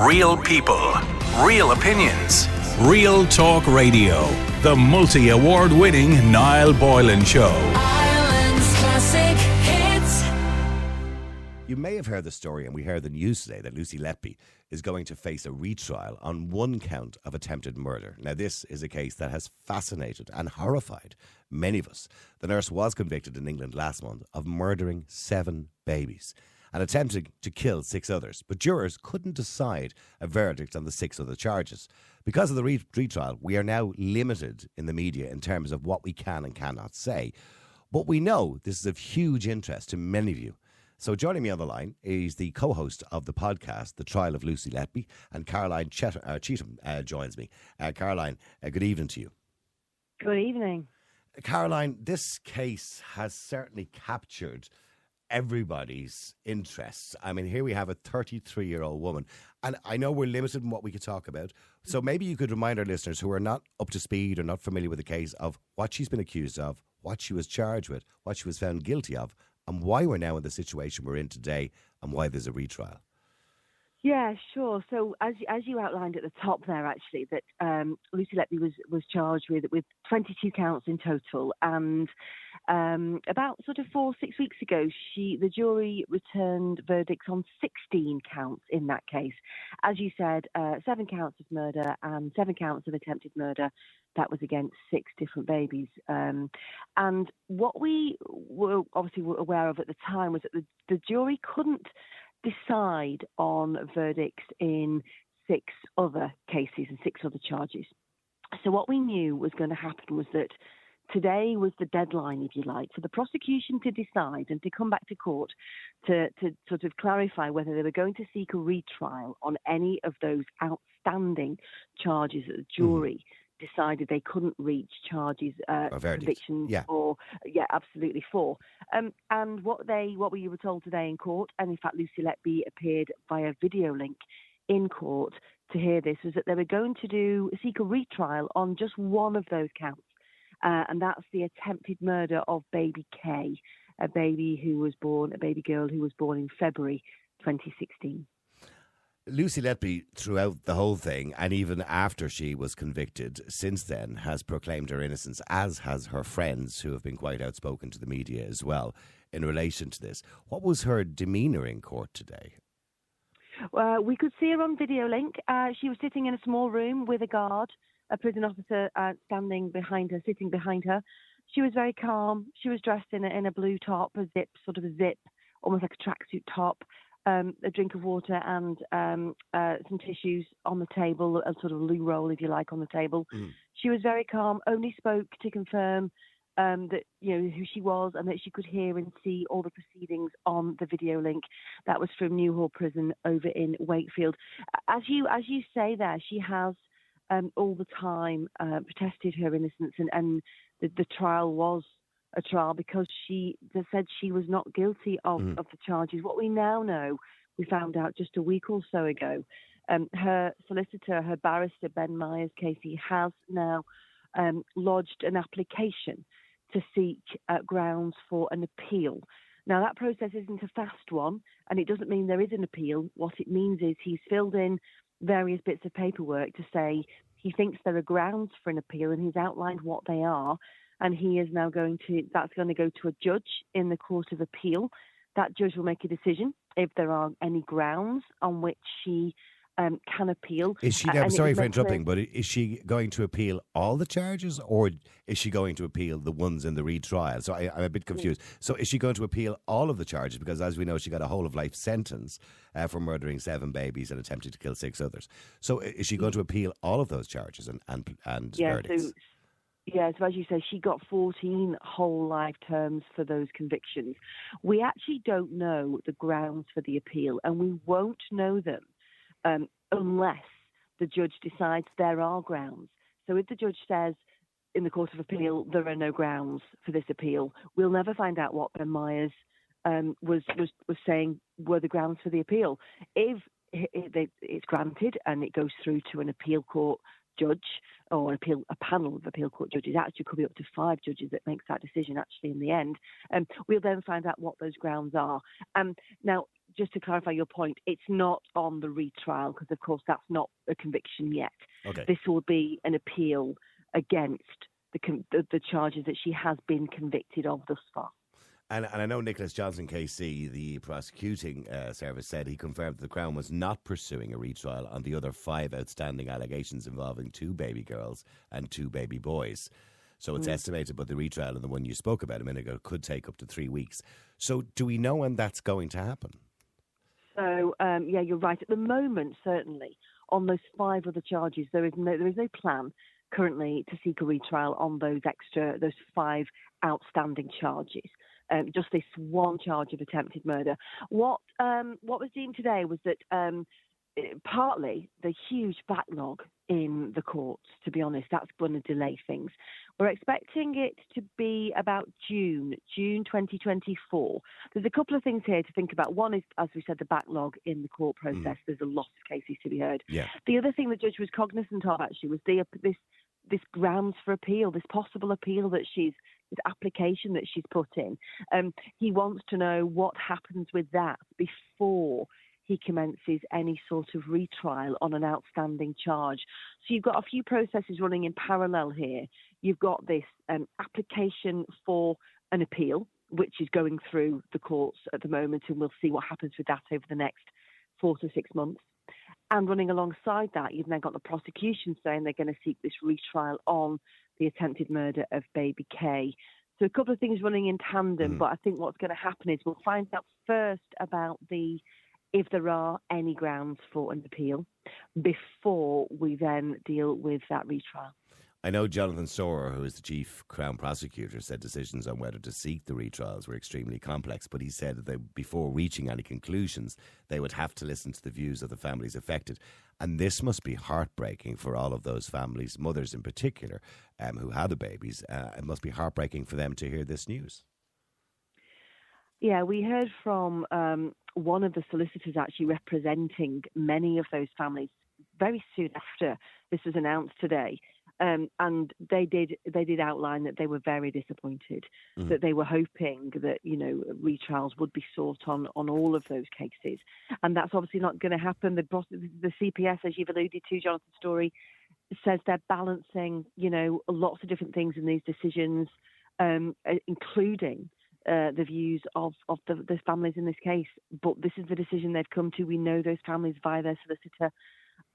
Real people, real opinions. Real Talk Radio. The multi award winning Niall Boylan Show. Ireland's classic hits. You may have heard the story, and we heard the news today that Lucy Letby is going to face a retrial on one count of attempted murder. Now, this is a case that has fascinated and horrified many of us. The nurse was convicted in England last month of murdering seven babies and attempting to kill six others, but jurors couldn't decide a verdict on the six other charges. Because of the retrial, we are now limited in the media in terms of what we can and cannot say. But we know this is of huge interest to many of you. So joining me on the line is the co-host of the podcast, The Trial of Lucy Letby, and Caroline Chet- uh, Cheetham uh, joins me. Uh, Caroline, uh, good evening to you. Good evening. Caroline, this case has certainly captured everybody's interests. I mean, here we have a 33 year old woman, and I know we're limited in what we could talk about. So maybe you could remind our listeners who are not up to speed or not familiar with the case of what she's been accused of, what she was charged with, what she was found guilty of, and why we're now in the situation we're in today, and why there's a retrial. Yeah, sure. So as as you outlined at the top there, actually, that um, Lucy Letby was was charged with with 22 counts in total, and um, about sort of four six weeks ago, she the jury returned verdicts on 16 counts in that case. As you said, uh, seven counts of murder and seven counts of attempted murder. That was against six different babies. Um, and what we were obviously were aware of at the time was that the, the jury couldn't decide on verdicts in six other cases and six other charges. So what we knew was going to happen was that today was the deadline, if you like, for the prosecution to decide and to come back to court to, to sort of clarify whether they were going to seek a retrial on any of those outstanding charges that the jury decided they couldn't reach charges, uh, convictions, yeah. or yeah, absolutely for. Um, and what they, what we were told today in court, and in fact Lucy Letby appeared via video link in court to hear this, was that they were going to do seek a retrial on just one of those counts, uh, and that's the attempted murder of baby K, a baby who was born, a baby girl who was born in February 2016. Lucy Letby, throughout the whole thing, and even after she was convicted, since then has proclaimed her innocence, as has her friends who have been quite outspoken to the media as well in relation to this. What was her demeanour in court today? Uh, we could see her on video link. Uh, she was sitting in a small room with a guard, a prison officer uh, standing behind her, sitting behind her. She was very calm. She was dressed in a, in a blue top, a zip, sort of a zip, almost like a tracksuit top, um, a drink of water and um, uh, some tissues on the table, a sort of loo roll, if you like, on the table. She was very calm, only spoke to confirm um, that you know who she was and that she could hear and see all the proceedings on the video link. That was from New Hall Prison over in Wakefield. As you as you say there, she has um, all the time uh, protested her innocence, and, and the, the trial was a trial because she said she was not guilty of, of the charges. What we now know, we found out just a week or so ago. Um, her solicitor, her barrister Ben Myers KC, has now um, lodged an application to seek uh, grounds for an appeal. Now, that process isn't a fast one, and it doesn't mean there is an appeal. What it means is he's filled in various bits of paperwork to say he thinks there are grounds for an appeal, and he's outlined what they are. And he is now going to, that's going to go to a judge in the Court of Appeal. That judge will make a decision if there are any grounds on which she um, can appeal. Is she? I'm sorry for interrupting, but is she going to appeal all the charges, or is she going to appeal the ones in the retrial? So I, I'm a bit confused. So is she going to appeal all of the charges? Because as we know, she got a whole of life sentence uh, for murdering seven babies and attempting to kill six others. So is she going to appeal all of those charges and and, and yeah, verdicts? so yeah, so as you say, she got 14 whole life terms for those convictions. We actually don't know the grounds for the appeal, and we won't know them um, unless the judge decides there are grounds. So if the judge says in the Court of Appeal there are no grounds for this appeal, we'll never find out what Ben Myers um, was, was was saying were the grounds for the appeal. If it's granted and it goes through to an appeal court judge or appeal a panel of appeal court judges actually could be up to five judges that makes that decision actually in the end um, we'll then find out what those grounds are um, now just to clarify your point, it's not on the retrial because, of course, that's not a conviction yet. Okay. This will be an appeal against the, the the charges that she has been convicted of thus far. And, and I know Nicholas Johnson KC, the prosecuting uh, service, said he confirmed that the Crown was not pursuing a retrial on the other five outstanding allegations involving two baby girls and two baby boys. So it's estimated, but the retrial and the one you spoke about a minute ago could take up to three weeks. So do we know when that's going to happen? So um, yeah, you're right. At the moment, certainly on those five other charges, there is no there is no plan currently to seek a retrial on those extra those five outstanding charges. Um, just this one charge of attempted murder. What um, what was deemed today was that um, partly the huge backlog in the courts. To be honest, that's going to delay things. We're expecting it to be about June, June 2024. There's a couple of things here to think about. One is, as we said, the backlog in the court process. There's a lot of cases to be heard. Yeah. The other thing the judge was cognizant of actually was the this this grounds for appeal, this possible appeal that she's this application that she's put in. Um, he wants to know what happens with that before he commences any sort of retrial on an outstanding charge. So you've got a few processes running in parallel here. You've got this um, application for an appeal, which is going through the courts at the moment, and we'll see what happens with that over the next four to six months. And running alongside that, you've now got the prosecution saying they're going to seek this retrial on the attempted murder of baby K. So a couple of things running in tandem, but I think what's going to happen is we'll find out first about the if there are any grounds for an appeal before we then deal with that retrial. I know Jonathan Storey, who is the chief Crown prosecutor, said decisions on whether to seek the retrials were extremely complex, but he said that before reaching any conclusions, they would have to listen to the views of the families affected. And this must be heartbreaking for all of those families, mothers in particular, um, who had the babies. Uh, it must be heartbreaking for them to hear this news. Yeah, we heard from um, one of the solicitors actually representing many of those families very soon after this was announced today. Um, and they did they did outline that they were very disappointed, that they were hoping that you know retrials would be sought on on all of those cases, and that's obviously not going to happen. The the CPS, as you've alluded to, Jonathan Storey, says they're balancing you know lots of different things in these decisions, um, including uh, the views of, of the, the families in this case. But this is the decision they've come to. We know those families via their solicitor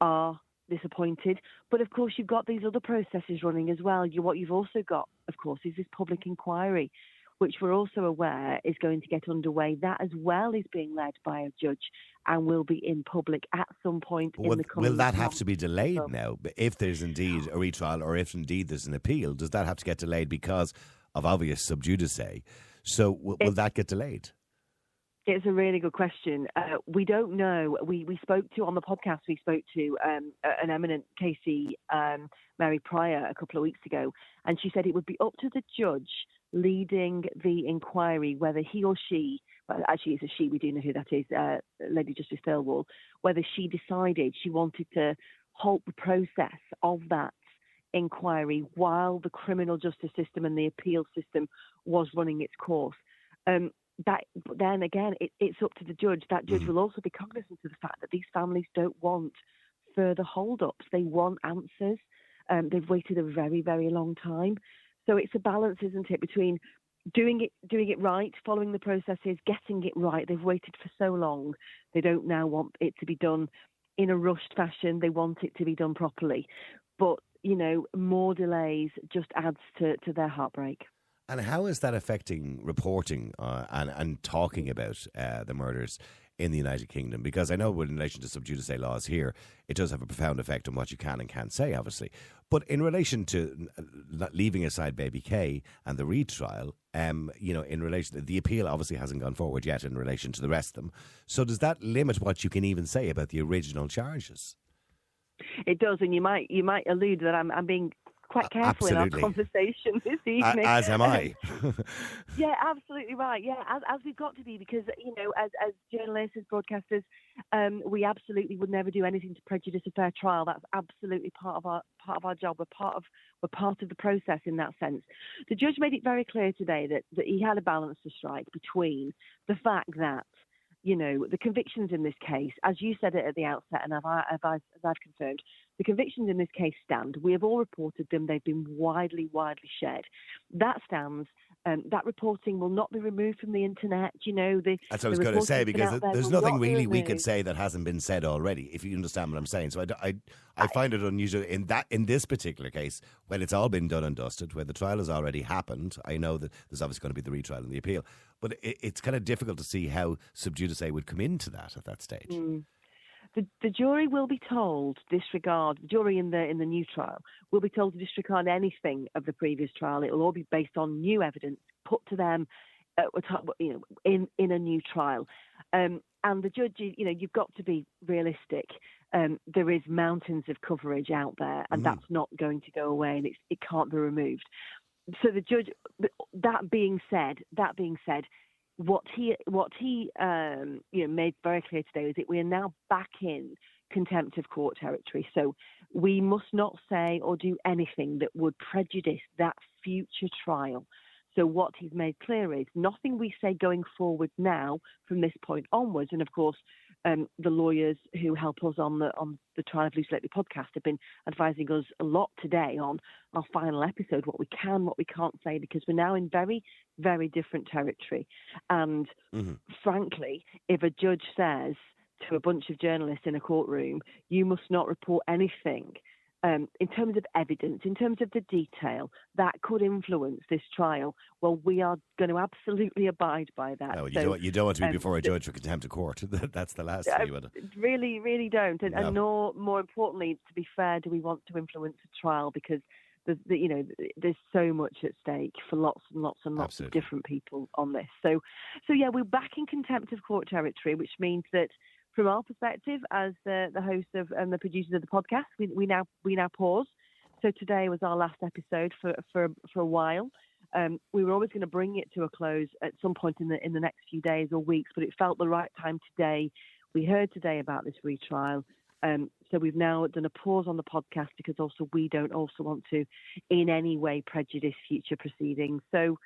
are disappointed. But of course, you've got these other processes running as well. You, what you've also got, of course, is this public inquiry, which we're also aware is going to get underway. That as well is being led by a judge and will be in public at some point in Will, the coming will that have to be delayed So- now? If there's indeed a retrial or if indeed there's an appeal, does that have to get delayed because of obvious sub judice? So w- will that get delayed? It's a really good question. Uh, we don't know. We we spoke to on the podcast. We spoke to um, an eminent KC um, Mary Prior a couple of weeks ago, and she said it would be up to the judge leading the inquiry whether he or she, well, actually it's a she. We do know who that is, uh, Lady Justice Thirlwall, whether she decided she wanted to halt the process of that inquiry while the criminal justice system and the appeal system was running its course. Um, that but then again, it, it's up to the judge. That judge will also be cognizant of the fact that these families don't want further hold-ups. They want answers. Um, they've waited a very, very long time. So it's a balance, isn't it, between doing it, doing it right, following the processes, getting it right. They've waited for so long. They don't now want it to be done in a rushed fashion. They want it to be done properly. But you know, more delays just adds to, to their heartbreak. And how is that affecting reporting uh, and, and talking about uh, the murders in the United Kingdom? Because I know in relation to sub judice laws here, it does have a profound effect on what you can and can't say, obviously. But in relation to uh, leaving aside Baby K and the retrial, um, you know, in relation, the appeal obviously hasn't gone forward yet in relation to the rest of them. So does that limit what you can even say about the original charges? It does, and you might you might allude that I'm I'm being quite careful in our conversation this evening. as am I. Yeah, absolutely right. Yeah, as, as we've got to be because you know, as as journalists, as broadcasters, um, we absolutely would never do anything to prejudice a fair trial. That's absolutely part of our part of our job. We're part of we're part of the process in that sense. The judge made it very clear today that that he had a balance to strike between the fact that you know, the convictions in this case, as you said it at the outset, and I've, I've, as I've confirmed, the convictions in this case stand. We have all reported them. They've been widely, widely shared. That stands. Um, that reporting will not be removed from the internet. You know, the That's what I was going to say because there, there's nothing really we could say that hasn't been said already. If you understand what I'm saying, so I I I find it unusual in that in this particular case when it's all been done and dusted, where the trial has already happened. I know that there's obviously going to be the retrial and the appeal, but it, it's kind of difficult to see how sub judice would come into that at that stage. Mm. The, the jury will be told to disregard the jury in the in the new trial will be told to disregard anything of the previous trial. It will all be based on new evidence put to them, at, you know, in in a new trial. Um, and the judge, you know, you've got to be realistic. Um, there is mountains of coverage out there, and Mhm. that's not going to go away, and it's, it can't be removed. So the judge. That being said, that being said, what he what he um, you know made very clear today is that we are now back in contempt of court territory. So we must not say or do anything that would prejudice that future trial. So what he's made clear is nothing we say going forward now from this point onwards, and of course. Um, the lawyers who help us on the on the Trial of Lucy Letby podcast have been advising us a lot today on our final episode, what we can, what we can't say, because we're now in very, very different territory. And Mhm. frankly, if a judge says to a bunch of journalists in a courtroom, you must not report anything um, in terms of evidence, in terms of the detail that could influence this trial, well, we are going to absolutely abide by that. No, you, So, don't, you don't want to be um, before a judge for contempt of court. That's the last thing you want. to- really, really don't. And, No. and nor, more importantly, to be fair, do we want to influence a trial because there's, the, you know, there's so much at stake for lots and lots and lots Absolutely. of different people on this. So, so yeah, we're back in contempt of court territory, which means that from our perspective, as the, the host of and the producers of the podcast, we, we now we now pause. So today was our last episode for for for a while. Um, we were always going to bring it to a close at some point in the in the next few days or weeks, but it felt the right time today. We heard today about this retrial, um, so we've now done a pause on the podcast because also we don't also want to, in any way, prejudice future proceedings. So,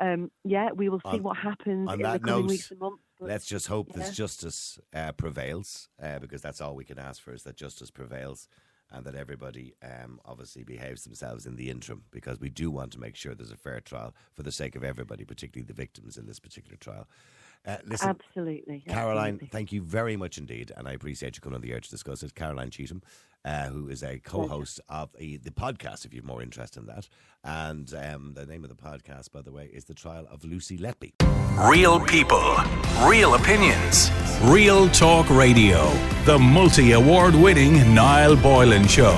um, yeah, we will see what happens in the coming note, weeks and months. Let's just hope Yeah. this justice uh, prevails, uh, because that's all we can ask for is that justice prevails and that everybody um, obviously behaves themselves in the interim, because we do want to make sure there's a fair trial for the sake of everybody, particularly the victims in this particular trial. Uh, listen, absolutely, Caroline, absolutely. thank you very much indeed, and I appreciate you coming on the air to discuss it. Caroline Cheetham, uh, who is a co-host of the, the podcast, if you've more interest in that, and um, the name of the podcast, by the way, is the Trial of Lucy Letby. Real people, real opinions. Real Talk Radio. The multi award winning Niall Boylan Show.